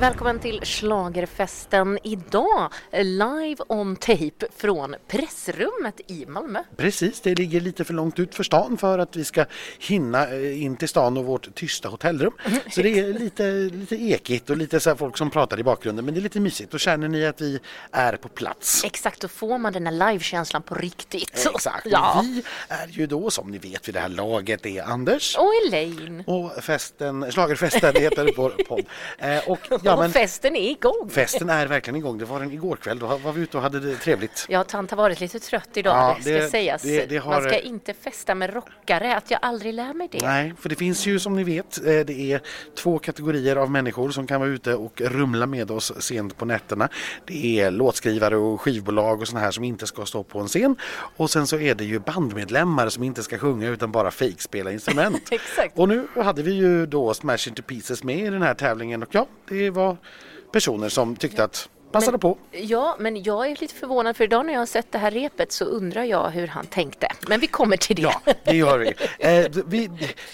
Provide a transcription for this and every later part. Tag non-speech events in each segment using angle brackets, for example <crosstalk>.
Välkommen till Schlagerfesten idag, live on tape från pressrummet i Malmö. Precis, det ligger lite för långt ut för stan för att vi ska hinna eh, in till stan och vårt tysta hotellrum. Så det är lite, lite ekigt och lite så folk som pratar i bakgrunden men det är lite mysigt. Då känner ni att vi är på plats. Exakt, då får man den här livekänslan på riktigt. Exakt, Ja. vi är ju då som ni vet vid det här laget är Anders Och Elaine. och festen, schlagerfesten heter vår podd. <laughs> Eh, och, ja, och men, festen är igång. festen är verkligen igång. Det var den igår kväll, då var vi ute och hade det trevligt. Ja, tant har varit lite trött idag, Ja, det ska sägas. det- det har- Man ska inte festa med rockare, att jag aldrig lär mig det. Nej, för det finns ju som ni vet, eh, det är två kategorier av människor som kan vara ute och rumla med oss sent på nätterna. Det är låtskrivare och skivbolag och sådana här som inte ska stå på en scen. Och sen så är det ju bandmedlemmar som inte ska sjunga utan bara fejkspela instrument. <laughs> Exakt. Och nu hade vi ju då Smash Into Pieces med i den här tävlingen och ja, det var personer som tyckte att passade på. Ja, men jag är lite förvånad för idag när jag har sett det här repet så undrar jag hur han tänkte. Men vi kommer till det. Ja, det gör vi. Eh, vi,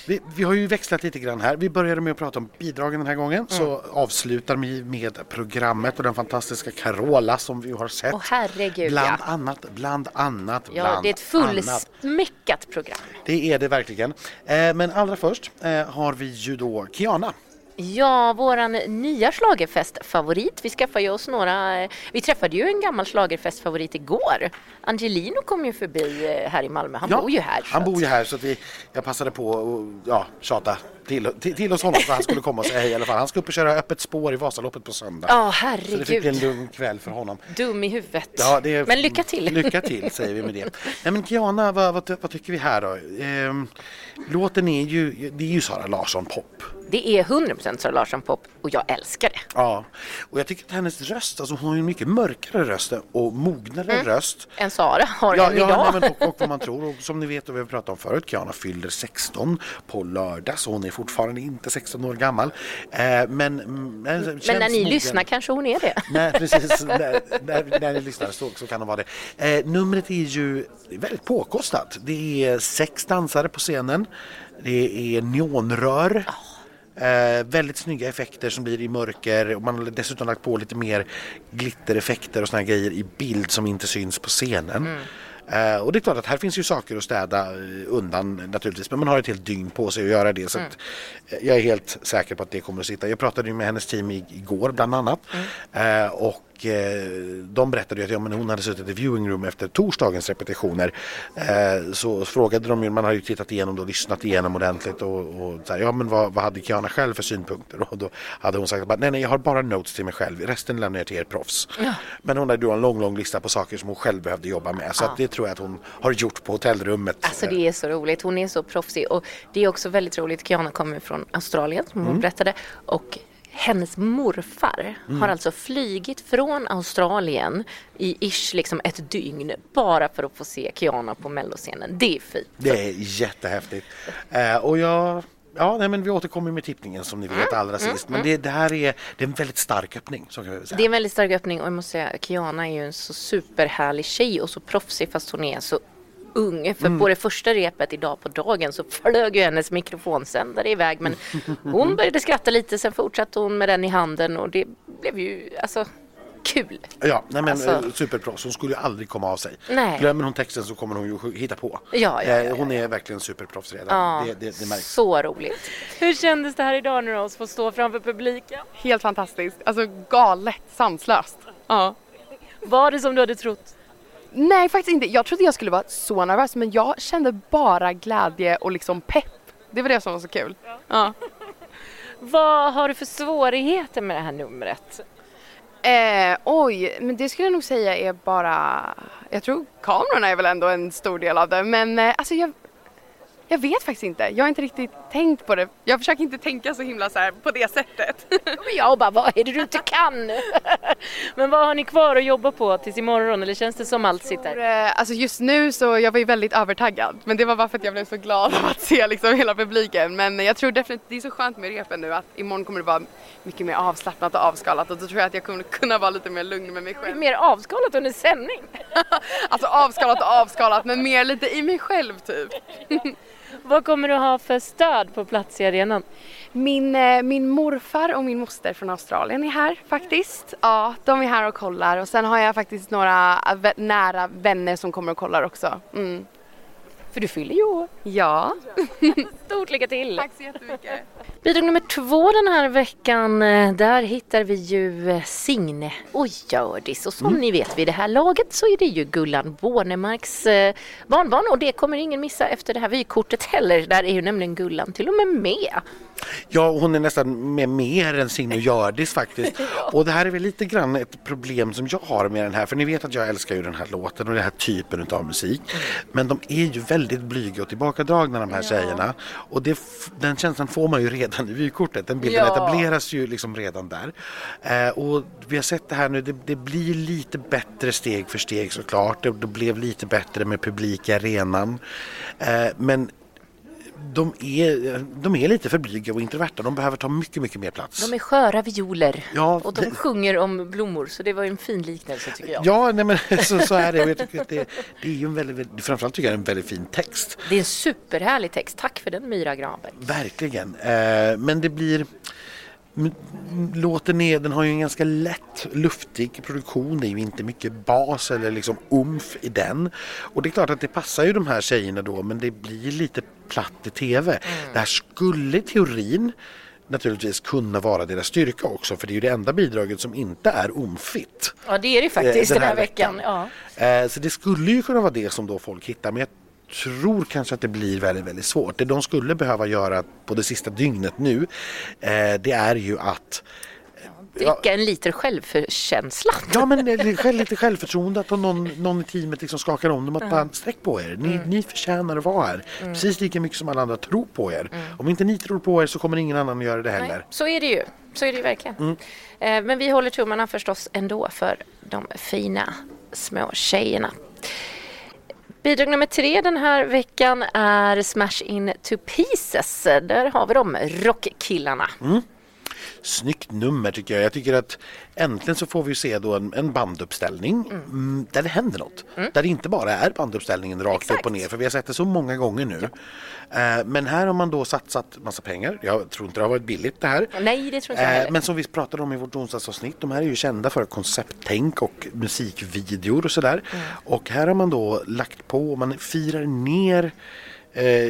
vi. Vi har ju växlat lite grann här. Vi började med att prata om bidragen den här gången. Så Mm. avslutar vi med programmet och den fantastiska Carola som vi har sett. Åh herregud bland ja. annat, bland annat, Ja, bland det är ett fullsmäckat program. Det är det verkligen. Eh, men allra först eh, har vi ju då Kiana. Ja, våran nya schlagerfestfavorit. Vi skaffade ju oss några, vi träffade ju en gammal schlagerfestfavorit igår. Angelino kom ju förbi eh, här i Malmö, han bor ju här. Han att- bor ju här så att vi, jag passade på att ja, tjata till, till, till hos honom för han skulle komma och säga hej i alla fall. Han ska upp och köra öppet spår i Vasaloppet på söndag. Ja, så det fick en herregud. lugn kväll för honom. Dum i huvudet. Ja, det är, Men lycka till. Lycka till säger vi med det. Nej, men Kiana, vad, vad, vad tycker vi här då? Ehm, låten är ju, det är ju Sara Larsson pop. Det är 100% Sara Larsson-pop och jag älskar det. Ja, och jag tycker att hennes röst, alltså hon har ju en mycket mörkare röst och mognare röst. En Sara har Ja, en ja Mm. idag. nej, men och, och vad man tror. Och som ni vet och vi har pratat om förut, Kiana fyller 16 på lördag så hon är fortfarande inte 16 år gammal. Eh, men, men, Men när ni lyssnar kanske hon är det. Nej, precis. när, när, när ni lyssnar så, så kan det vara det. Eh, numret är ju väldigt påkostat. Det är sex dansare på scenen. Det är neonrör. Eh, väldigt snygga effekter som blir i mörker och man har dessutom lagt på lite mer glittereffekter och såna grejer i bild som inte syns på scenen. Eh, och det är klart att här finns ju saker att städa eh, undan naturligtvis men man har ett helt dygn på sig att göra det så att, eh, jag är helt säker på att det kommer att sitta. Jag pratade ju med hennes team igår bland annat. Eh, och eh, de berättade att ja, men hon hade suttit i viewing room efter torsdagens repetitioner. Eh, så frågade de ju, man har ju tittat igenom och lyssnat igenom ordentligt och, och så här, ja men vad, vad hade Kiana själv för synpunkter? Och då hade hon sagt nej nej jag har bara notes till mig själv, resten lämnar jag till er proffs. Men hon hade då en lång lång lista på saker som hon själv behövde jobba med så att det tror jag att hon har gjort på hotellrummet. Alltså det är så roligt, hon är så proffsig och det är också väldigt roligt, Kiana kommer från Australien som hon berättade och hennes morfar har alltså flygit från Australien i ish liksom ett dygn bara för att få se Kiana på melloscenen. Det är fint. Det är jättehäftigt. Eh, och jag, ja, nej, men vi återkommer med tippningen som ni vet Mm, allra sist. Men det, det här är, det är en väldigt stark öppning. Så kan vi säga. Det är en väldigt stark öppning och jag måste säga Kiana är ju en så superhärlig tjej och så proffsig fast hon är så ung. För på det första repet idag på dagen så flög ju hennes mikrofonsändare iväg men hon <laughs> började skratta lite sen fortsatte hon med den i handen och det blev ju alltså kul. Ja, nej men Alltså- alltså, superproffs. Hon skulle ju aldrig komma av sig. Nej. Glömmer hon texten så kommer hon ju hitta på. Ja, ja, ja, Eh, hon är verkligen superproffs redan. Ja, Det, det, det märks. så roligt. Hur kändes det här idag nu då, att få stå framför publiken? Helt fantastiskt. Alltså galet sanslöst. Ja. Var det som du hade trott? Nej, faktiskt inte. Jag trodde jag skulle vara så nervös men jag kände bara glädje och liksom pepp. Det var det som var så kul. Ja. <laughs> Vad har du för svårigheter med det här numret? Eh, oj, men det skulle jag nog säga är bara... Jag tror kamerorna är väl ändå en stor del av det men eh, alltså jag... Jag vet faktiskt inte. Jag har inte riktigt tänkt på det. Jag försöker inte tänka så himla så här på det sättet. Men jag bara, vad är det du inte kan? <laughs> Men vad har ni kvar att jobba på tills imorgon eller känns det som allt sitter? Eh, Alltså just nu så jag var ju väldigt övertaggad men det var bara för att jag blev så glad av att se liksom hela publiken. Men jag tror definitivt, det är så skönt med repen nu att imorgon kommer det vara mycket mer avslappnat och avskalat och då tror jag att jag kommer kunna vara lite mer lugn med mig själv. mer avskalat under sändning. <laughs> Alltså avskalat och avskalat men mer lite i mig själv typ. <laughs> Vad kommer du ha för stöd på plats i arenan? Min, eh, min morfar och min moster från Australien är här faktiskt. Ja, de är här och kollar och sen har jag faktiskt några nära vänner som kommer och kollar också. Mm. För du fyller ju år. Ja. Stort lycka till! Tack så jättemycket. Bidrag nummer två den här veckan, eh, där hittar vi ju eh, Signe och Hjördis. Och som ni vet vid det här laget så är det ju Gullan Bornemarks eh, barnbarn och det kommer ingen missa efter det här vykortet heller. Där är ju nämligen Gullan till och med med. Ja, hon är nästan med mer än Signe och Hjördis faktiskt. <laughs> Och det här är väl lite grann ett problem som jag har med den här. För ni vet att jag älskar ju den här låten och den här typen av musik. Men de är ju väldigt blyga och tillbakadragna de här tjejerna. Och det, den känslan får man ju redan i vykortet. Den bilden Ja. etableras ju liksom redan där. Eh, och vi har sett det här nu, det, det blir lite bättre steg för steg såklart. Det, det blev lite bättre med publik i arenan. Eh, men de är, de är lite för blyga och introverta. De behöver ta mycket, mycket mer plats. De är sköra violer Ja, och de det- sjunger om blommor så det var en fin liknelse tycker jag. Ja, nej, men <laughs> så, så är det. Jag tycker att det, det är ju en väldigt, framförallt tycker jag en väldigt fin text. Det är en superhärlig text. Tack för den Myra Granberg. Verkligen. Eh, men det blir... Låten är, den har ju en ganska lätt, luftig produktion. Det är ju inte mycket bas eller liksom umf i den. Och det är klart att det passar ju de här tjejerna då men det blir lite platt i TV. Det här skulle i teorin naturligtvis kunna vara deras styrka också för det är ju det enda bidraget som inte är umfigt. Ja det är det faktiskt Eh, den här veckan. Ja. Eh, Så det skulle ju kunna vara det som då folk hittar men jag tror kanske att det blir väldigt, väldigt svårt. Det de skulle behöva göra på det sista dygnet nu eh, det är ju att Dricka en liter självkänsla. Ja men lite själv- lite självförtroende att någon, någon i teamet liksom skakar om dem att bara sträck på er. Ni, ni förtjänar att vara här. Precis lika mycket som alla andra tror på er. Om inte ni tror på er så kommer ingen annan att göra det Nej, heller. så är det ju. Så är det ju verkligen. Eh, Men vi håller tummarna förstås ändå för de fina små tjejerna. Bidrag nummer tre den här veckan är Smash In To pieces. Där har vi dem, rockkillarna. Mm. Snyggt nummer tycker jag. Jag tycker att äntligen så får vi se då en, en banduppställning mm, där det händer något. Där det inte bara är banduppställningen rakt Exakt. upp och ner för vi har sett det så många gånger nu. Eh, men här har man då satsat massa pengar. Jag tror inte det har varit billigt det här. Nej, det tror inte heller. Men som vi pratade om i vårt onsdagsavsnitt, de här är ju kända för koncepttänk och musikvideor och sådär. Mm. Och här har man då lagt på, man firar ner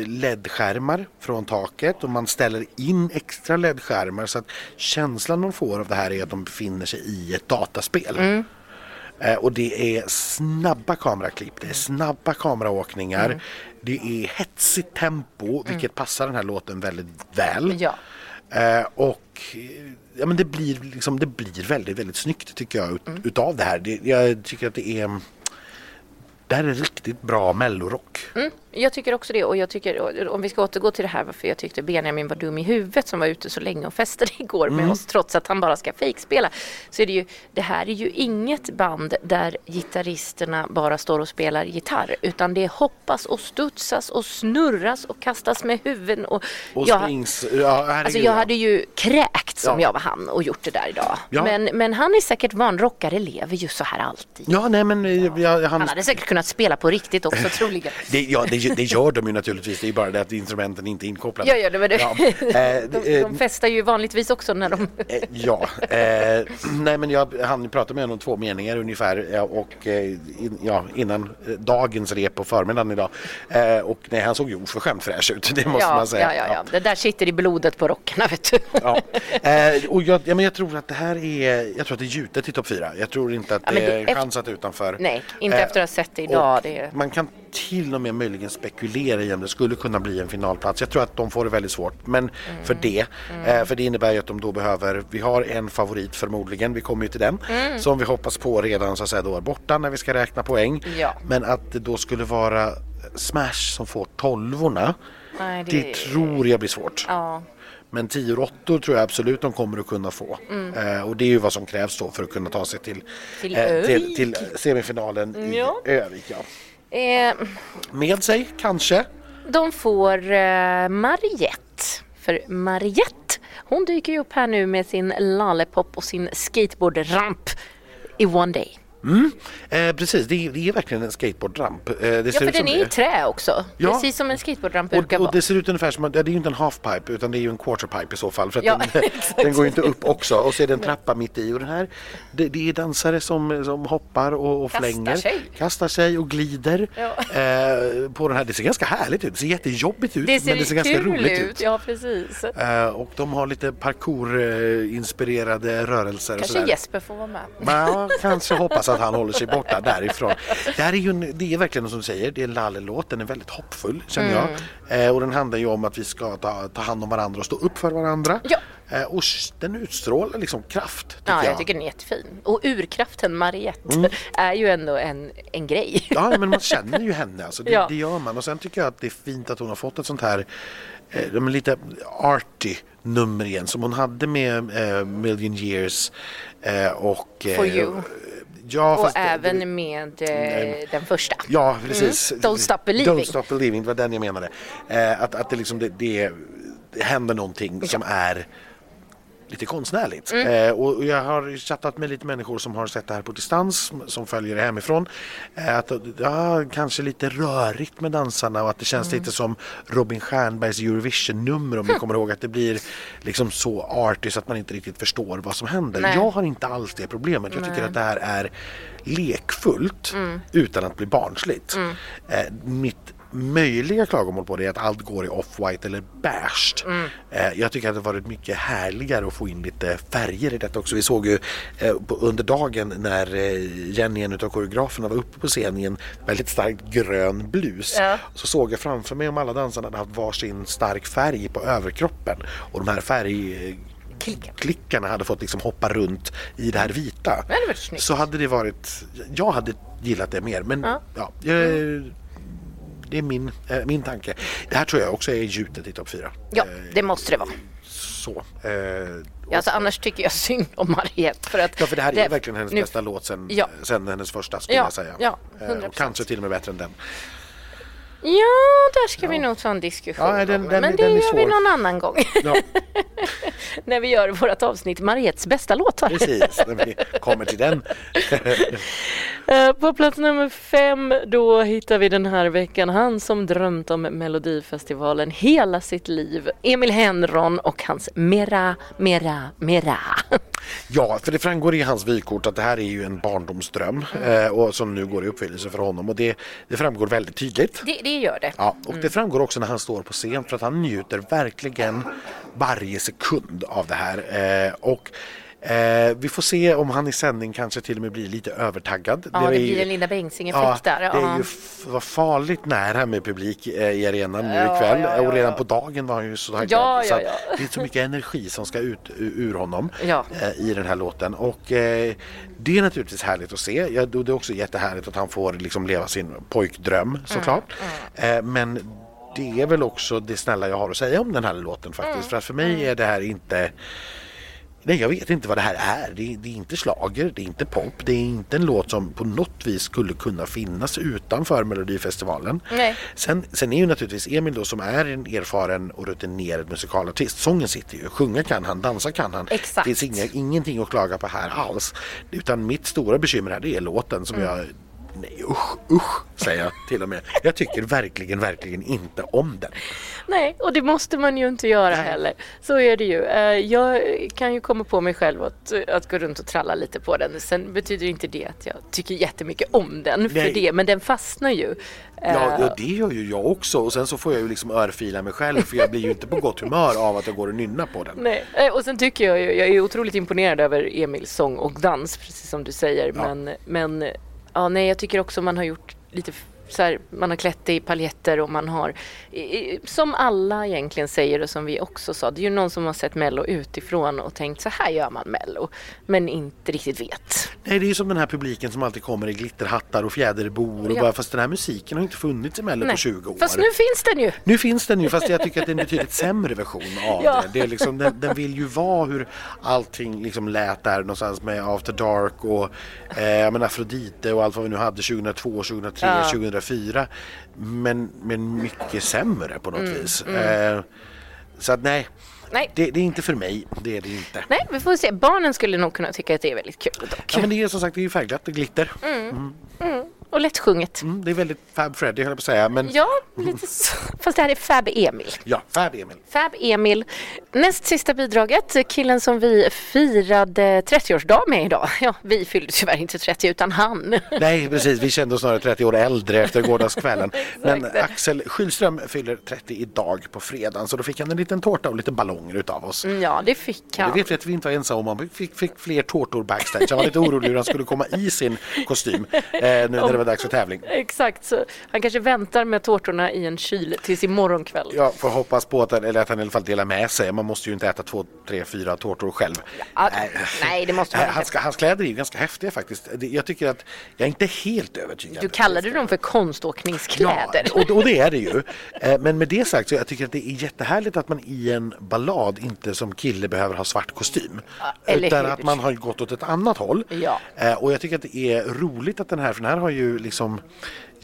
LED-skärmar från taket och man ställer in extra LED-skärmar så att känslan man får av det här är att de befinner sig i ett dataspel. Mm. Eh, och det är snabba kameraklipp, det är snabba kameraåkningar, Mm. det är hetsigt tempo vilket passar den här låten väldigt väl. Ja. Eh, och eh, ja, men det blir, liksom, det blir väldigt, väldigt snyggt tycker jag ut, Mm. utav det här. Det, jag tycker att det är det här är riktigt bra mellorock. Mm, jag tycker också det och jag tycker, om vi ska återgå till det här varför jag tyckte Benjamin var dum i huvudet som var ute så länge och festade <laughs> igår med oss trots att han bara ska fejkspela. Så är det ju, det här är ju inget band där gitarristerna bara står och spelar gitarr utan det hoppas och studsas och snurras och kastas med huvuden och, Och jag, springs, ja, Alltså jag ja. hade ju kräkt som Ja. jag var han och gjort det där idag. Ja. Men, men han är säkert van, rockare lever ju så här alltid. Ja, nej men eh, jag, han, Han hade säkert kunnat spela på riktigt också troligen. <laughs> det, ja, det, det gör de ju naturligtvis. Det är bara det att instrumenten inte är inkopplade. Ja, ja, det var det. Ja, <laughs> eh, De, eh, de festar ju vanligtvis också när de... Eh, Ja, nej men jag hann prata med honom två meningar ungefär och in, ja, innan dagens rep på förmiddagen idag. Och nej, han såg ju oförskämt fräsch ut, det måste ja, man säga. ja, ja, ja, det där sitter i blodet på rockarna vet du. Ja. Och jag, ja, men jag tror att det här är, jag tror att det är gjutet i topp fyra. Jag tror inte att det det- är chansat utanför. Nej, inte efter att ha sett det idag. Och Det. Man kan till och med möjligen spekulera i om det skulle kunna bli en finalplats. Jag tror att de får det väldigt svårt. Men Mm. för det, eh, för det innebär ju att de då behöver, vi har en favorit förmodligen, vi kommer ju till den, Mm. som vi hoppas på redan så att säga då är borta när vi ska räkna poäng. Ja. Men att det då skulle vara Smash som får tolvorna, Nej, det... tror jag blir svårt. Ja, Men 10 åttor tror jag absolut de kommer att kunna få. Eh, och det är ju vad som krävs då för att kunna ta sig till, Till eh, till, till semifinalen Ja. i Övik. Ja. eh, Med sig, kanske. de får eh, Mariette. För Mariette, hon dyker ju upp här nu med sin lollipop och sin skateboardramp i One Day. Mm, eh, precis, det är, det är verkligen en skateboardramp. Eh, det Ja, för ut som den är i trä också. Ja. Precis som en skateboardramp brukar Och, och vara. det ser ut ungefär som det är ju inte en halfpipe utan det är ju en quarterpipe i så fall. För Ja, den, <laughs> den går ju inte upp också och så är det en trappa mitt i. Och den här, det, det är dansare som, som hoppar och, och Kastar flänger. sig. Kastar sig och glider Ja. eh, på den här. Det ser ganska härligt ut. Det ser jättejobbigt ut Det ser, men det ser ganska roligt ut. ut. Ja, precis. Eh, och de har lite parkour-inspirerade rörelser. och Kanske. Jesper får vara med. Ja, kanske hoppas att han håller sig borta därifrån. Det här är ju en, det är verkligen som du säger, det är en lallelåt. Den är väldigt hoppfull känner Mm. jag. Eh, och den handlar ju om att vi ska ta, ta hand om varandra och stå upp för varandra. Ja. Eh, och den utstrålar liksom kraft. Tycker Ja, jag. jag tycker den är jättefin. Och urkraften Mariette Mm. är ju ändå en, en grej. Ja, men man känner ju henne. Alltså, det, <laughs> Ja. det gör man. Och sen tycker jag att det är fint att hon har fått ett sånt här eh, de är lite arty nummer igen som hon hade med eh, Million Years eh, och... eh, For You. Ja, Och fast det- även med eh, den första. Ja, precis. Mm. Don't stop believing. Don't stop believing, det var den jag menade. Eh, att, att det, liksom, det, det, det händer någonting som är lite konstnärligt. Mm. Eh, och jag har chattat med lite människor som har sett det här på distans, som följer det hemifrån. Eh, att ja, kanske lite rörigt med dansarna och att det känns Mm. lite som Robin Stjernbergs Eurovision-nummer om ni kommer ihåg att det blir liksom så arty så att man inte riktigt förstår vad som händer. Nej. Jag har inte alls det problemet. Jag tycker att det här är lekfullt utan att bli barnsligt. Eh, mitt möjliga klagomål på det är att allt går i off-white eller beige. Eh, jag tycker att det varit mycket härligare att få in lite färger i detta också. Vi såg ju eh, under dagen när eh, Jenny, en av koreograferna, var uppe på scenen i en väldigt starkt grön blus. Ja. Så såg jag framför mig om alla dansarna hade haft varsin stark färg på överkroppen och de här färg Klickar. klickarna hade fått liksom hoppa runt i det här vita. Det hade. Så hade det varit, jag hade gillat det mer men ja, Ja. jag, det är min, eh, min tanke. Det här tror jag också är gjutet i topp fyra. Ja, Eh, det måste det vara. Så. Eh, Ja, alltså, annars tycker jag synd om Mariette. För, att ja, för det här är verkligen hennes nu- bästa låt sen, Ja. sen hennes första skulle Ja, jag säga. ja, Eh, 100%. och kanske till och med bättre än den. Ja, där ska vi nog ta en diskussion Ja, den- den- Men den det är gör vi någon annan gång. Ja, <laughs> När vi gör vårt avsnitt Mariettes bästa låtar. precis, när vi <laughs> kommer till den. Eh, På plats nummer fem då hittar vi den här veckan han som drömt om Melodifestivalen hela sitt liv. Emil Henron och hans Mera, Mera, Mera. Ja, för det framgår i hans vykort att det här är ju en barndomsdröm Mm. eh, och som nu går i uppfyllelse för honom och det, det framgår väldigt tydligt. Det, det gör det. Ja, och det framgår också när han står på scen för att han njuter verkligen varje sekund av det här. Eh, och eh, vi får se om han i sändning kanske till och med blir lite övertaggad. Ja, det är blir ju- en Linda Bengtzing-effekt där. Det är Ja. ju var farligt nära med publik eh, i arenan nu Ja, ikväll ja, ja, och redan ja. på dagen var han ju så taggad. Ja, så ja, att ja. Det är så mycket energi som ska ut ur honom Ja. eh, i den här låten och eh, det är naturligtvis härligt att se. Ja, det är också jättehärligt att han får liksom leva sin pojkdröm såklart. Mm, Eh, men det är väl också det snälla jag har att säga om den här låten faktiskt. Mm, För att för mig är det här inte Nej, jag vet inte vad det här är. Det är, det är inte slager, det är inte pop, det är inte en låt som på något vis skulle kunna finnas utanför Melodifestivalen. Nej. Sen, sen är ju naturligtvis Emil då som är en erfaren och rutinerad musikalartist. Sången sitter ju, sjunga kan han, dansa kan han. Exakt. Det finns inga, ingenting att klaga på här alls. Utan mitt stora bekymmer här det är låten som jag Nej usch, usch säger jag till och med. Jag tycker verkligen, verkligen inte om den. Nej, och det måste man ju inte göra heller. Så är det ju. Eh, Jag kan ju komma på mig själv att, att gå runt och tralla lite på den. Sen betyder inte det att jag tycker jättemycket om den för Nej. det, men den fastnar ju. Ja, Eh, ja, det gör ju jag också och sen så får jag ju liksom örfila mig själv för jag blir ju inte på gott humör av att jag går och nynnar på den. Nej, eh, och sen tycker jag ju, jag är otroligt imponerad över Emils sång och dans, precis som du säger. Ja. Men, men ja, nej, jag tycker också man har gjort lite så här, man har klätt det i paljetter och man har, som alla egentligen säger och som vi också sa, det är ju någon som har sett Mello utifrån och tänkt så här gör man Mello, men inte riktigt vet. Nej, det är ju som den här publiken som alltid kommer i glitterhattar och fjäderbor och Ja. bara, fast den här musiken har inte funnits i Mello på 20 år. Fast nu finns den ju! Nu finns den ju fast jag tycker att det är en betydligt sämre version av Ja. det. det är liksom, den, den vill ju vara hur allting liksom lät där någonstans med After Dark och eh, menar Afrodite och allt vad vi nu hade 2002, 2003, Ja. 2004. Men, men mycket sämre på något Mm, vis. Eh, så att nej. Nej. Det, det är inte för mig, det är det inte. Nej, vi får se. Barnen skulle nog kunna tycka att det är väldigt kul dock. Ja, men det är som sagt det är färgglatt och glitter. Och lättsjunget. Mm, det är väldigt Fab Freddy höll jag på att säga. Men Ja, lite så. <laughs> Fast det här är Fab Emil. ja, Fab Emil. Fab Emil. Näst sista bidraget, killen som vi firade 30-årsdag med idag. Ja, vi fyllde tyvärr inte 30 utan han. <laughs> Nej, precis. Vi kände oss snarare 30 år äldre efter gårdagskvällen. <laughs> Men. Axel Schylström fyller 30 idag på fredagen så då fick han en liten tårta och lite ballonger utav oss. Ja, det fick Det han. vet vi att vi inte var ensamma om. Han fick, fick fler tårtor backstage. Han var lite orolig hur han skulle komma i sin kostym eh, nu när det var dags för tävling. <laughs> Exakt, så han kanske väntar med tårtorna i en kyl tills imorgon kväll. Jag får hoppas på att, eller att han i alla fall delar med sig. Man måste ju inte äta två, tre, fyra tårtor själv. Ja, nej, det måste man Eh, inte. Hans, hans kläder är ganska häftiga faktiskt. Det- Jag tycker att jag är inte helt övertygad. Du kallade dem för konståkningskläder. Ja, och, och det är det ju. Eh, Men med det sagt så jag tycker att det är jättehärligt att man i en ballad inte som kille behöver ha svart kostym. eller utan hur? att man har gått åt ett annat håll. Ja. Eh, Och jag tycker att det är roligt att den här, för den här har ju liksom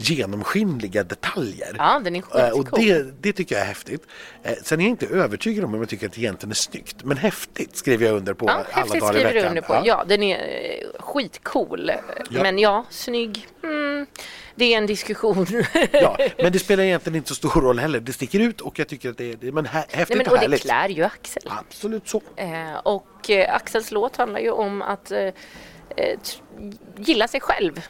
genomskinliga detaljer. Ja, den är Eh, Och skitcool. det, det tycker jag är häftigt. Eh, Sen är jag inte övertygad om om jag tycker att det egentligen är snyggt. Men häftigt skriver jag under på Ja, alla häftigt dagar i skriver veckan. under på. Ja, den är eh, skitcool. Ja. Men ja, snygg. Mm, det är en diskussion. Ja, <laughs> men det spelar egentligen inte så stor roll heller. Det sticker ut och jag tycker att det är, det men hä- häftigt Nej, men, och och det härligt. klär ju Axel. Absolut så. Eh, och eh, Axels låt handlar ju om att eh, gilla sig själv.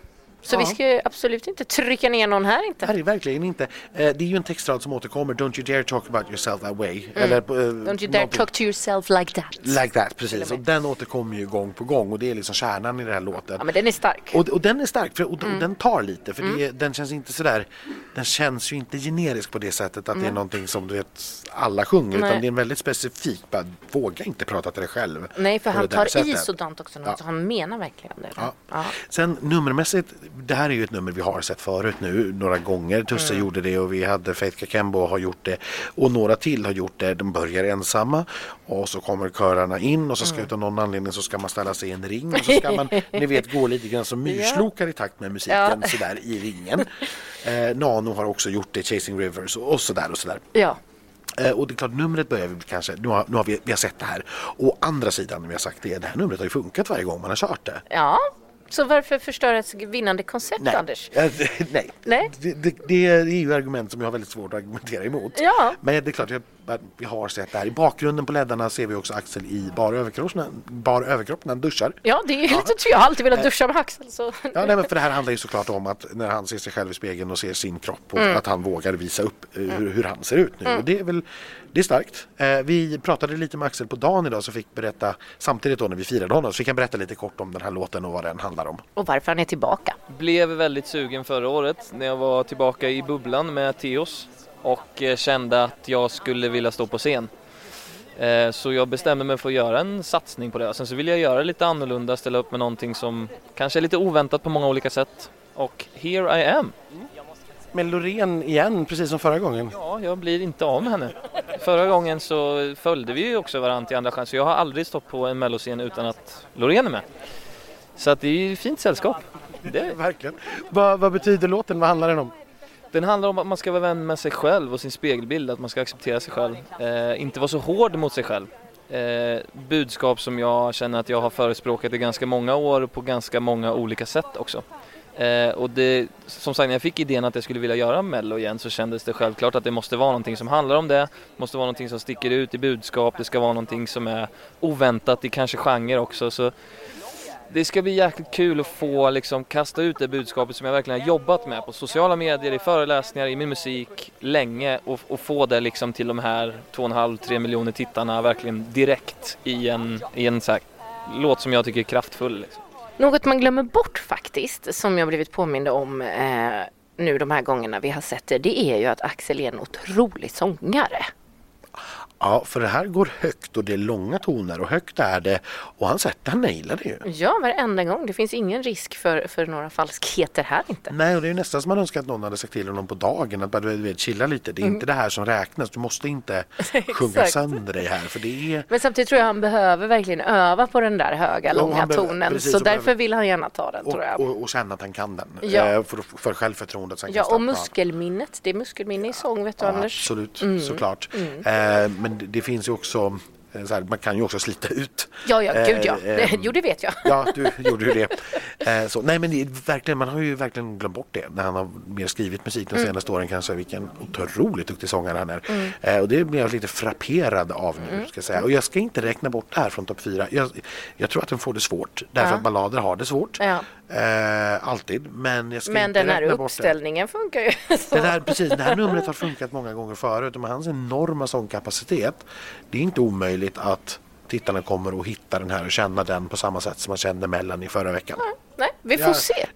Så Ja. vi ska absolut inte trycka ner någon här inte. Nej, verkligen inte. Eh, Det är ju en textrad som återkommer. Don't you dare talk about yourself that way. Eller, eh, Mm. Don't you dare någonting- talk to yourself like that. Like that, precis. Och den återkommer ju gång på gång och det är liksom kärnan i den här låten. Ja, men den är stark. Och, och den är stark för, och, Mm. den tar lite för det, är- den känns inte sådär Den känns ju inte generisk på det sättet att det är någonting som du vet alla sjunger Nej. utan det är en väldigt specifik bara, Våga inte prata till dig själv Nej, för han det tar i sådant också. Ja. Så han menar verkligen det. Ja. Ja. Sen nummermässigt, det här är ju ett nummer vi har sett förut nu några gånger. Tusse Mm. gjorde det och vi hade Faith Kakembo har gjort det och några till har gjort det. De börjar ensamma och så kommer körarna in och så ska Mm. utav någon anledning så ska man ställa sig i en ring och så ska man, <laughs> ni vet, gå lite grann som myrslokar i takt med musiken Ja. sådär i ringen. Eh, Nano har också gjort det, Chasing Rivers och, och sådär och sådär. ja. Eh, och det är klart, numret börjar vi kanske, nu har, nu har vi, vi har sett det här. Å andra sidan, vi har sagt det, det här numret har ju funkat varje gång man har kört det. ja. Så varför förstöra ett vinnande koncept, Anders? Eh, nej. Nej. Det, det, det är ju argument som jag har väldigt svårt att argumentera emot. Ja. Men det är klart, jag, vi har sett det här. I bakgrunden på leddarna ser vi också Axel i bar överkropp, bar överkropp när han duschar. Ja, det är lite Jag har alltid velat duscha med Axel. Så. Ja, nej, men för det här handlar ju såklart om att när han ser sig själv i spegeln och ser sin kropp och Mm. att han vågar visa upp eh, hur, hur han ser ut nu. Och det är väl det är starkt. Eh, vi pratade lite med Axel på dagen idag så fick berätta samtidigt då när vi firade honom så fick han berätta lite kort om den här låten och vad den handlar om. Och varför han är tillbaka. Blev väldigt sugen förra året när jag var tillbaka i bubblan med Teos och eh, kände att jag skulle vilja stå på scen. Eh, Så jag bestämde mig för att göra en satsning på det. Sen så vill jag göra det lite annorlunda, ställa upp med någonting som kanske är lite oväntat på många olika sätt. Och here I am. Med Loreen igen, precis som förra gången. Ja, jag blir inte av med henne. Förra gången så följde vi ju också varandra till andra chanser. Jag har aldrig stått på en melloscen utan att Loreen är med. Så att det är ju fint sällskap. Det, <laughs> Verkligen. Vad, vad betyder låten? Vad handlar den om? Den handlar om att man ska vara vän med sig själv och sin spegelbild, att man ska acceptera sig själv. Eh, inte vara så hård mot sig själv. Eh, budskap som jag känner att jag har förespråkat i ganska många år på ganska många olika sätt också. Eh, och det, som sagt, när jag fick idén att jag skulle vilja göra Mello igen så kändes det självklart att det måste vara någonting som handlar om det. måste vara någonting som sticker ut i budskap, det ska vara någonting som är oväntat i kanske genre också. Så det ska bli jäkligt kul att få liksom kasta ut det budskapet som jag verkligen har jobbat med på sociala medier, i föreläsningar, i min musik länge och, och få det liksom till de här 2,5-3 miljoner tittarna verkligen direkt i en, i en så här låt som jag tycker är kraftfull. Liksom. Något man glömmer bort faktiskt, som jag blivit påmind om eh, nu de här gångerna vi har sett det, det är ju att Axel är en otrolig sångare. Ja, för det här går högt och det är långa toner och högt är det och han sätter, han nailar det ju. Ja, varenda gång. Det finns ingen risk för, för några falskheter här inte. Nej, och det är ju nästan som man önskar att någon hade sagt till honom på dagen att bara, du vet, chilla lite. Det är inte det här som räknas. Du måste inte <laughs> sjunga sönder dig här för det är Men samtidigt tror jag han behöver verkligen öva på den där höga, Ja, långa behöver- tonen. precis, så därför behöver- vill han gärna ta den, och, tror jag. och, och känna att han kan den. Ja. Eh, för, för självförtroendet. Sen Ja, och muskelminnet. Det är muskelminne i sång, vet du Ja, Anders? absolut, såklart. Eh, men men det, finns ju också eh, här, man kan ju också slita ut. Ja, ja, gud ja. Eh, Det, eh, <laughs> jo, det vet jag. Ja, du gjorde ju det. Så, nej, men det verkligen, man har ju verkligen glömt bort det när han har mer skrivit musik de senaste åren kanske. Vilken otroligt duktig sångare han är. Eh, och det blir jag lite frapperad av nu. Ska jag säga. Och jag ska inte räkna bort det här från topp fyra. Jag, jag tror att den får det svårt. Därför Ja. att ballader har det svårt. Ja. Eh, alltid. Men jag ska Men inte den här uppställningen funkar ju. <laughs> Så. Det här, precis, det här numret har funkat många gånger förut och med hans enorma sångkapacitet det är inte omöjligt att tittarna kommer att hitta den här och känna den på samma sätt som man kände Mellan i förra veckan. Nej, vi får Ja. se.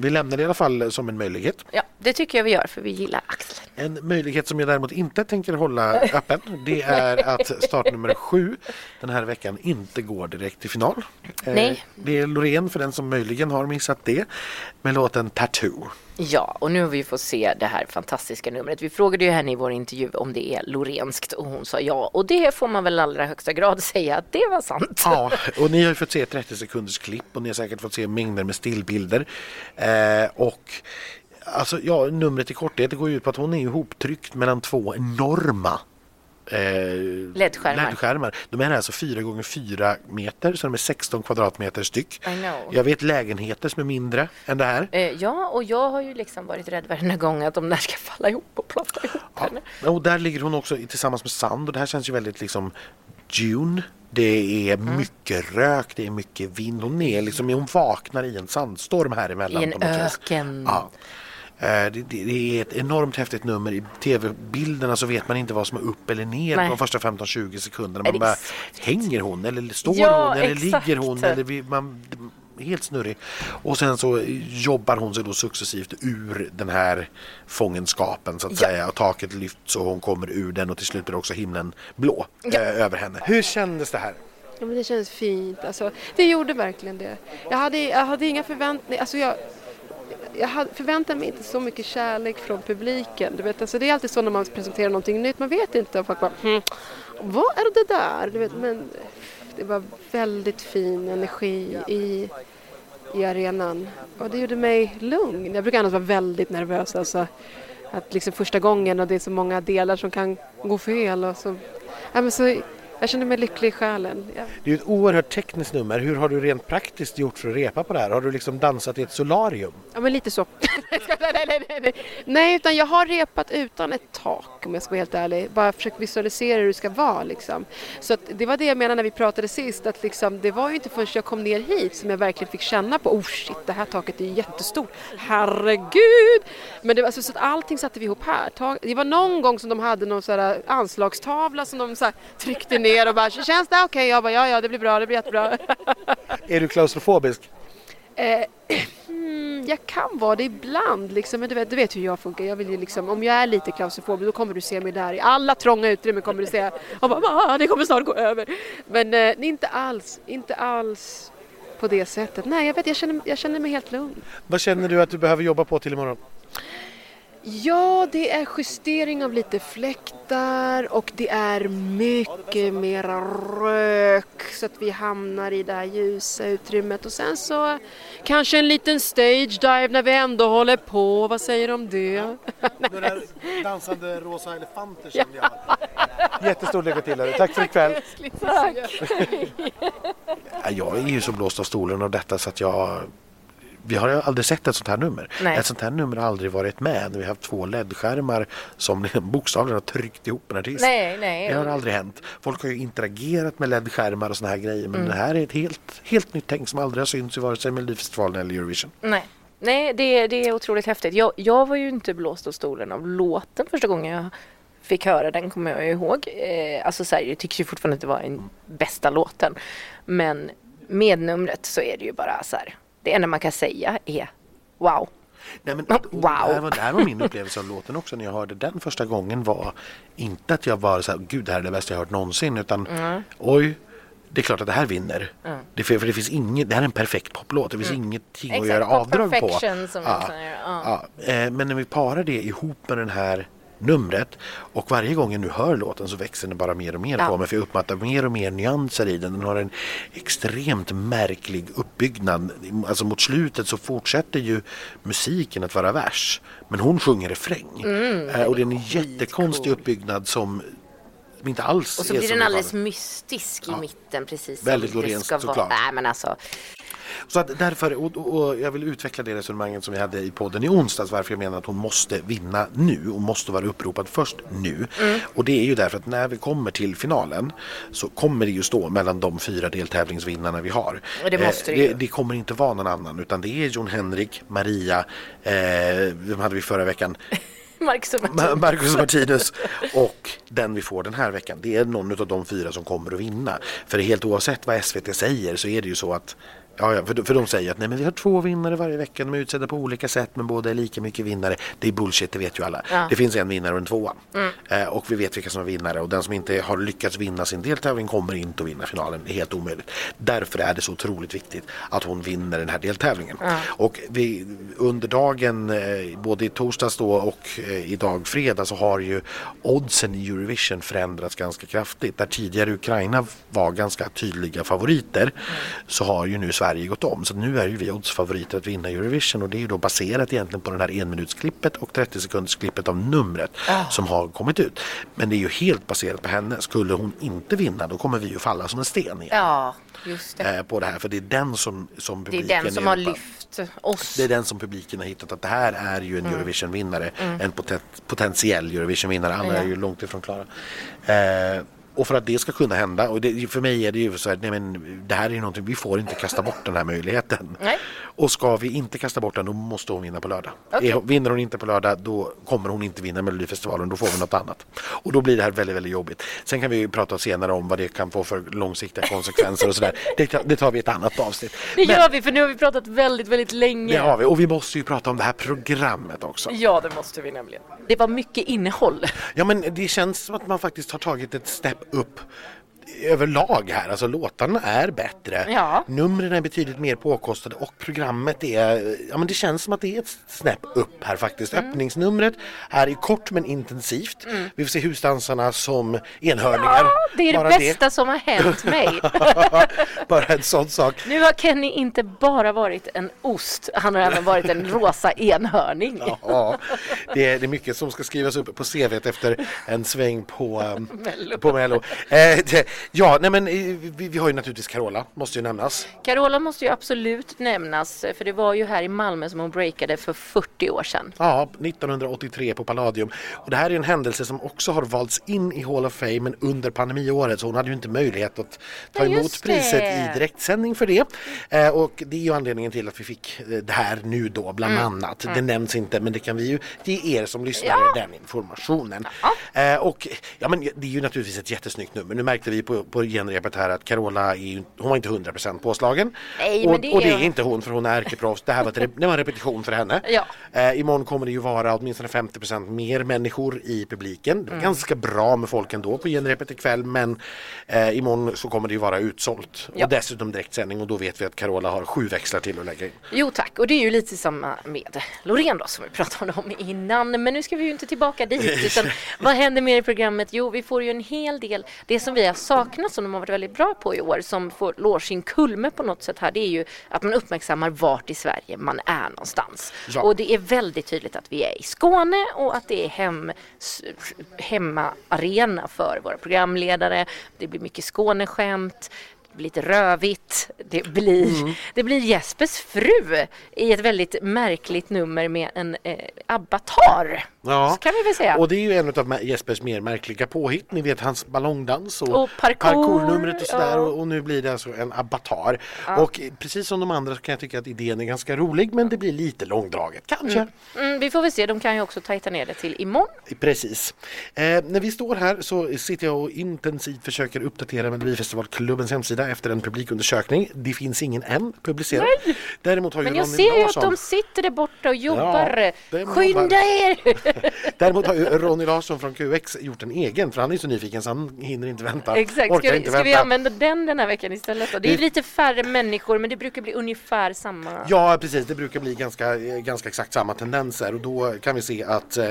Vi lämnar det i alla fall som en möjlighet. Ja, det tycker jag vi gör för vi gillar Axel. En möjlighet som jag däremot inte tänker hålla öppen det <laughs> är att startnummer sju den här veckan inte går direkt till final. Eh, Nej. Det är Loreen för den som möjligen har missat det med låten Tattoo. Ja, och nu har vi fått se det här fantastiska numret. Vi frågade ju henne i vår intervju om det är lorenskt och hon sa ja. Och det får man väl i allra högsta grad <laughs> säga att det var sant. Ja, och ni har ju fått se 30 sekunders klipp och ni har säkert fått se mängder med stillbilder. Eh, och alltså, ja, numret i korthet det går ju ut på att hon är ihoptryckt mellan två enorma eh, LED-skärmar. LED-skärmar. De är alltså 4 gånger 4 meter så de är 16 kvadratmeter styck. I know. Jag vet lägenheter som är mindre än det här. Eh, ja, och jag har ju liksom varit rädd varenda gång att de där ska falla ihop och ploffa ihop henne. Och där ligger hon också tillsammans med Sand och det här känns ju väldigt liksom June. Det är Mm. mycket rök, det är mycket vind. Hon är liksom, hon vaknar i en sandstorm här emellan. I en öken. Ja. Eh, Det, det, är ett enormt häftigt nummer. I tv-bilderna så vet man inte vad som är upp eller ner Nej. på de första 15-20 sekunderna. Man bara, hänger hon eller står Ja, hon eller exakt. ligger hon? Eller vi, man, helt snurrig. Och sen så jobbar hon sig då successivt ur den här fångenskapen så att Ja. säga. Och taket lyfts och hon kommer ur den och till slut blir också himlen blå eh, över henne. Hur kändes det här? Ja, men det känns fint. Alltså, det gjorde verkligen det. Jag hade, jag hade inga förväntningar. Alltså, jag, jag hade, förväntade mig inte så mycket kärlek från publiken. Du vet, alltså, det är alltid så när man presenterar någonting nytt. Man vet inte. Folk bara, hm, vad är det där? Du vet, men det var väldigt fin energi i, i arenan. Och det gjorde mig lugn. Jag brukar annars vara väldigt nervös. Alltså, att liksom första gången och det är så många delar som kan gå fel. Och så, ja, men så, jag känner mig lycklig i själen. Det är ju ett oerhört tekniskt nummer. Hur har du rent praktiskt gjort för att repa på det här? Har du liksom dansat i ett solarium? Ja men lite så. <laughs> nej, nej, nej, nej. nej utan jag har repat utan ett tak om jag ska vara helt ärlig. Bara försökt visualisera hur det ska vara liksom. Så att det var det jag menade när vi pratade sist att liksom, det var ju inte förrän jag kom ner hit som jag verkligen fick känna på oh shit det här taket är jättestort. Herregud! Men det alltså så att allting satte vi ihop här. Det var någon gång som de hade någon så här anslagstavla som de så här tryckte ner och bara känns det okej? Jag bara ja ja det blir bra det blir jättebra. <laughs> Är du klaustrofobisk? Eh, mm, jag kan vara det ibland, liksom, men du vet, du vet hur jag funkar. Jag vill ju liksom, om jag är lite klaustrofobisk då kommer du se mig där i alla trånga utrymmen kommer du se och bara, "Ah, det kommer snart gå över. Men eh, inte alls, inte alls på det sättet. Nej, jag vet, jag känner, jag känner mig helt lugn. Vad känner du att du behöver jobba på till imorgon? Ja, det är justering av lite fläktar och det är mycket mera rök så att vi hamnar i det här ljusa utrymmet och sen så kanske en liten stage dive när vi ändå håller på. Vad säger du om det? <laughs> Den där dansande rosa elefanter kände jag. Jättestort lycka till. Harry. Tack för ikväll. <laughs> Ja, Jag är ju så blåst av stolen av detta så att jag vi har aldrig sett ett sånt här nummer. Nej. Ett sånt här nummer har aldrig varit med. Vi har haft två LED-skärmar som <laughs> bokstavligen har tryckt ihop en artist. Nej, nej. Det har aldrig hänt. Folk har ju interagerat med LED-skärmar och såna här grejer men Mm. det här är ett helt, helt nytt tänk som aldrig har synts i vare sig Melodifestivalen eller Eurovision. Nej, Nej det, det är otroligt häftigt. Jag, jag var ju inte blåst av stolen av låten första gången jag fick höra den, kommer jag ihåg. Eh, alltså så här, jag tycker ju fortfarande att det var den bästa låten. Men med numret så är det ju bara så här, det enda man kan säga är wow. Nej, men, och wow. Det, här var, det här var min upplevelse av låten också när jag hörde den första gången var inte att jag var så här, gud det här är det bästa jag hört någonsin utan oj, det är klart att det här vinner. Det, för, för det finns inget, det här är en perfekt poplåt, det finns ingenting att Exakt, göra pop avdrag på. säger, ja. ja. Eh, Men när vi parar det ihop med den här numret och varje gång jag nu hör låten så växer den bara mer och mer Ja. på mig för jag uppfattar mer och mer nyanser i den. Den har en extremt märklig uppbyggnad. Alltså mot slutet så fortsätter ju musiken att vara vers men hon sjunger refräng. Mm. Eh, och det är en jättekonstig uppbyggnad som inte alls Och så blir den alldeles mystisk i mitten precis Väldigt Lorentz, såklart. Nej men alltså, Så att därför, och, och, jag vill utveckla det resonemanget som vi hade i podden i onsdags varför jag menar att hon måste vinna nu och måste vara uppropad först nu. Mm. Och det är ju därför att när vi kommer till finalen så kommer det ju stå mellan de fyra deltävlingsvinnarna vi har. Och det måste det det, det kommer inte vara någon annan utan det är Jon Henrik, Maria, eh, vem hade vi förra veckan? <laughs> Marcus och Ma- Martin. Marcus Martinez och den vi får den här veckan. Det är någon av de fyra som kommer att vinna. För helt oavsett vad SVT säger så är det ju så att Ja, ja, för, för de säger att nej, men vi har två vinnare varje vecka, de är utsedda på olika sätt men båda är lika mycket vinnare. Det är bullshit, det vet ju alla. Ja. Det finns en vinnare och en tvåa. Eh, och vi vet vilka som är vinnare och den som inte har lyckats vinna sin deltävling kommer inte att vinna finalen. Det är helt omöjligt. Därför är det så otroligt viktigt att hon vinner den här deltävlingen. Och vi, under dagen, eh, både i torsdags då och eh, idag fredag så har ju oddsen i Eurovision förändrats ganska kraftigt. Där tidigare Ukraina var ganska tydliga favoriter så har ju nu Sverige gått om. Så nu är ju vi oddsfavoriter att vinna Eurovision och det är ju då baserat egentligen på den här enminutsklippet och 30 sekunders klippet av numret som har kommit ut. Men det är ju helt baserat på henne. Skulle hon inte vinna då kommer vi ju falla som en sten igen. Ja, just det. eh, På det här för det är den som, som Det är publiken den som har lyft oss. det är den som publiken har hittat att det här är ju en Eurovision-vinnare. En poten- potentiell Eurovision-vinnare. Andra Ja. är ju långt ifrån klara. Eh, och för att det ska kunna hända, och det, för mig är det ju så här, nej men det här är någonting, vi får inte kasta bort den här möjligheten. Nej. Och ska vi inte kasta bort den, då måste hon vinna på lördag. Är hon- Vinner hon inte på lördag, då kommer hon inte vinna Melodifestivalen, då får vi något annat. Och då blir det här väldigt, väldigt jobbigt. Sen kan vi ju prata senare om vad det kan få för långsiktiga konsekvenser och sådär. Det, det tar vi ett annat avsnitt. Det Men- gör vi för nu har vi pratat väldigt, väldigt länge. det har vi. Och vi måste ju prata om det här programmet också. Ja, det måste vi nämligen. Det var mycket innehåll. Ja men det känns som att man faktiskt har tagit ett step upp överlag här. Alltså låtarna är bättre. Ja. Numren är betydligt mer påkostade och programmet är, ja men det känns som att det är ett snäpp upp här faktiskt. Mm. Öppningsnumret är kort men intensivt. Vi får se husdansarna som enhörningar. Ja, det är det Bara bästa som har hänt mig. <laughs> Bara en sån sak. Nu har Kenny inte bara varit en ost, han har även varit en rosa enhörning. Ja, det är, det är mycket som ska skrivas upp på CVt efter en sväng på, <laughs> Mello. på Mello. Eh, det, ja, nej men eh, vi, vi har ju naturligtvis Carola, måste ju nämnas. Carola måste ju absolut nämnas, för det var ju här i Malmö som hon breakade för 40 år sedan. Ja, 1983 på Palladium. Och det här är en händelse som också har valts in i Hall of Fame men under pandemiåret så hon hade ju inte möjlighet att ta Ja, emot priset det. i direktsändning för det. Eh, och det är ju anledningen till att vi fick eh, det här nu då bland Mm. annat. Det nämns inte men det kan vi ju ge er som lyssnare den informationen. Eh, och ja men det är ju naturligtvis ett jättesnyggt nummer. Nu märkte vi på, på genrepet här att Carola är hon var inte 100% påslagen. Nej, och, det och det är- inte hon för hon är ärkeproffs. Det här var, ett, det var en repetition för henne. Ja. Eh, imorgon kommer det ju vara åtminstone 50% mer människor i publiken. Det är Mm. ganska bra med folk ändå på genrepet ikväll men eh, imorgon så kommer det ju vara utsålt. Ja. Och dessutom direktsändning och då vet vi att Carola har sju växlar till att lägga in. Jo tack, och det är ju lite samma med Loreen då som vi pratade om innan. Men nu ska vi ju inte tillbaka dit. <laughs> Utan vad händer mer i programmet? Jo, vi får ju en hel del, det som vi har saknat som de har varit väldigt bra på i år, som får lår sin kulme på något sätt här, det är ju att man uppmärksammar vart i Sverige man är någonstans. Ja. Och det är väldigt tydligt att vi är i Skåne och att det är hem, hemmaarena för våra programledare. Det blir mycket Skåneskämt. Det blir lite rövigt. Det blir, Mm. det blir Jespers fru i ett väldigt märkligt nummer med en eh, avatar. Så kan vi väl säga. Och det är ju en av Jespers mer märkliga påhitt. Ni vet hans ballongdans och, Och parkour, parkournumret och sådär. ja. Och, och nu blir det alltså en avatar. Och eh, precis som de andra så kan jag tycka att idén är ganska rolig men det blir lite långdraget kanske. Mm, vi får väl se, de kan ju också tajta ner det till imorgon. Precis. Eh, när vi står här så sitter jag och intensivt försöker uppdatera Melodifestivalklubbens hemsida efter en publikundersökning. Det finns ingen än publicerad. Däremot har ju Men jag Ronny ser ju att de sitter där borta och jobbar. de Skynda er! <laughs> Däremot har ju Ronny Larsson från QX gjort en egen för han är så nyfiken så han hinner inte vänta. Exakt, Orkar ska, vi, inte ska vi vänta. använda den den här veckan istället då? Det är Vi- lite färre människor men det brukar bli ungefär samma. Ja precis, det brukar bli ganska, eh, ganska exakt samma tendenser och då kan vi se att eh,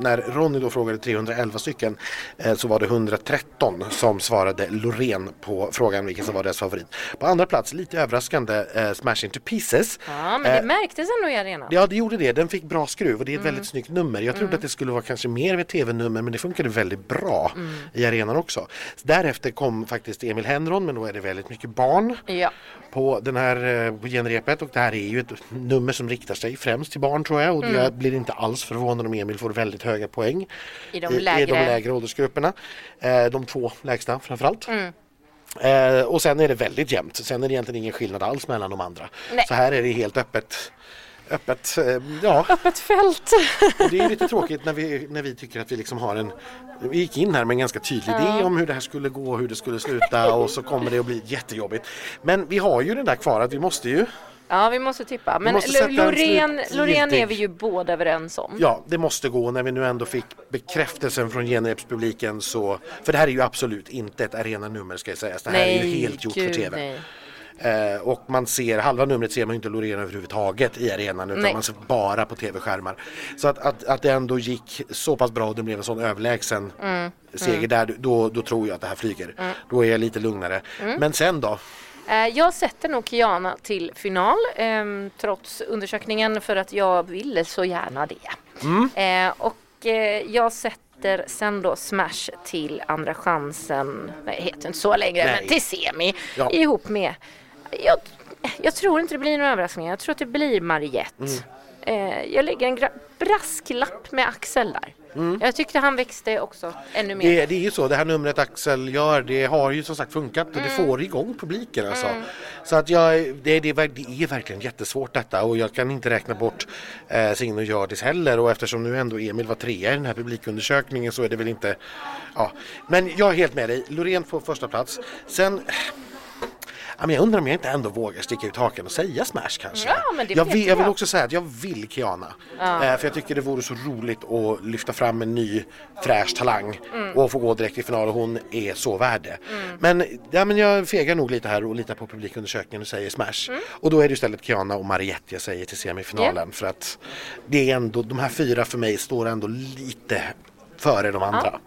när Ronny då frågade 311 stycken eh, så var det 113 som svarade Loreen på frågan vilken som var deras favorit. På andra plats, lite överraskande, eh, Smash Into Pieces. Ja, men det märktes ändå i arenan. Ja det gjorde det, den fick bra skruv och det är ett väldigt snyggt nummer. Jag Jag trodde att det skulle vara kanske mer ett tv-nummer men det funkade väldigt bra i arenan också. Så därefter kom faktiskt Emil Henron men då är det väldigt mycket barn Ja. på den här eh, på genrepet och det här är ju ett nummer som riktar sig främst till barn tror jag och jag blir inte alls förvånad om Emil får väldigt höga poäng I de i, i lägre. de lägre åldersgrupperna. Eh, de två lägsta framförallt. Eh, och sen är det väldigt jämnt. Sen är det egentligen ingen skillnad alls mellan de andra. Nej. Så här är det helt öppet. Öppet, eh, ja, Öppet fält. och det är lite tråkigt när vi, när vi tycker att vi liksom har en Vi gick in här med en ganska tydlig idé om hur det här skulle gå, hur det skulle sluta och så kommer det att bli jättejobbigt. Men vi har ju den där kvar att vi måste ju Ja, vi måste tippa. Men måste Loreen, Loreen är vi ju båda överens om. Ja, det måste gå när vi nu ändå fick bekräftelsen från genrepspubliken så För det här är ju absolut inte ett arenanummer ska jag säga. Det här är ju helt gjort för gud, TV. nej. Eh, och man ser, halva numret ser man ju inte Loreen överhuvudtaget i arenan utan Nej. man ser bara på tv-skärmar. Så att, att, att det ändå gick så pass bra och det blev en sån överlägsen Mm. seger där, då, då tror jag att det här flyger. Då är jag lite lugnare. Mm. Men sen då? Eh, Jag sätter nog Kiana till final ehm, trots undersökningen för att jag ville så gärna det. Mm. Eh, och eh, jag sätter sen då Smash till Andra chansen, nej det heter inte så längre, Nej. men till semi Ja. ihop med, jag, jag tror inte det blir några överraskningar, jag tror att det blir Mariette. Mm. Eh, jag lägger en brasklapp med Axel där. Jag tyckte han växte också ännu mer. Mm. Det, det är ju så, det här numret Axel gör, det har ju som sagt funkat och det Mm. får igång publiken alltså. Så att jag, det, det, det är verkligen jättesvårt detta och jag kan inte räkna bort eh, Signe och Hjördis heller och eftersom nu ändå Emil var trea i den här publikundersökningen så är det väl inte, ja. Men jag är helt med dig, Loreen på första plats. Sen men jag undrar om jag inte ändå vågar sticka ut hakan och säga Smash kanske. Ja, jag, vill, jag vill också säga att jag vill Kiana. Eh, för jag tycker det vore så roligt att lyfta fram en ny fräsch talang Mm. och få gå direkt i final och hon är så värd det. Men, ja, men jag fegar nog lite här och litar på publikundersökningen och säger Smash. Mm. Och då är det istället Kiana och Mariette jag säger till semifinalen för att det är ändå, de här fyra för mig står ändå lite före de andra.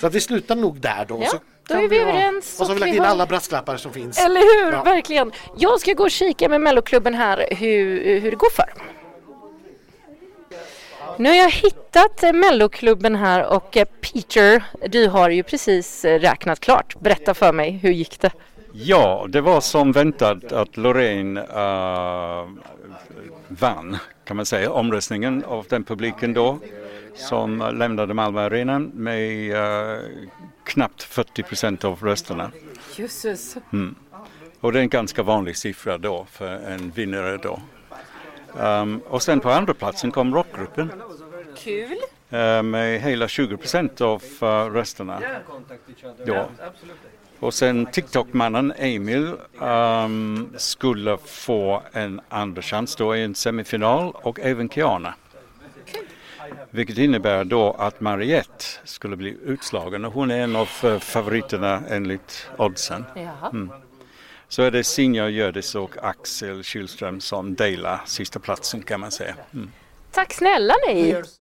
Så att vi slutar nog där då. Mm. Ja, så då är vi överens Och så har vi lagt in alla brasklappar som finns. Eller hur, Ja. verkligen. Jag ska gå och kika med Melloklubben här hur, hur det går för. Nu har jag hittat Melloklubben här och eh, Peter, du har ju precis räknat klart. Berätta för mig, hur gick det? Ja, det var som väntat att Loreen uh, vann kan man säga omröstningen av den publiken då som uh, lämnade Malmö Arenan med uh, knappt 40 procent av rösterna. Jösses. Och det är en ganska vanlig siffra då för en vinnare då. Um, och sen på andra platsen kom rockgruppen Kul. uh, med hela 20 procent av uh, rösterna. Då. Och sen TikTok-mannen Emil um, skulle få en andra chans då i en semifinal och även Kiana. Vilket innebär då att Mariette skulle bli utslagen och hon är en av eh, favoriterna enligt oddsen. Jaha. Så är det Sinja Hjördis och Axel Kylström som delar sista platsen kan man säga. Mm. Tack snälla ni.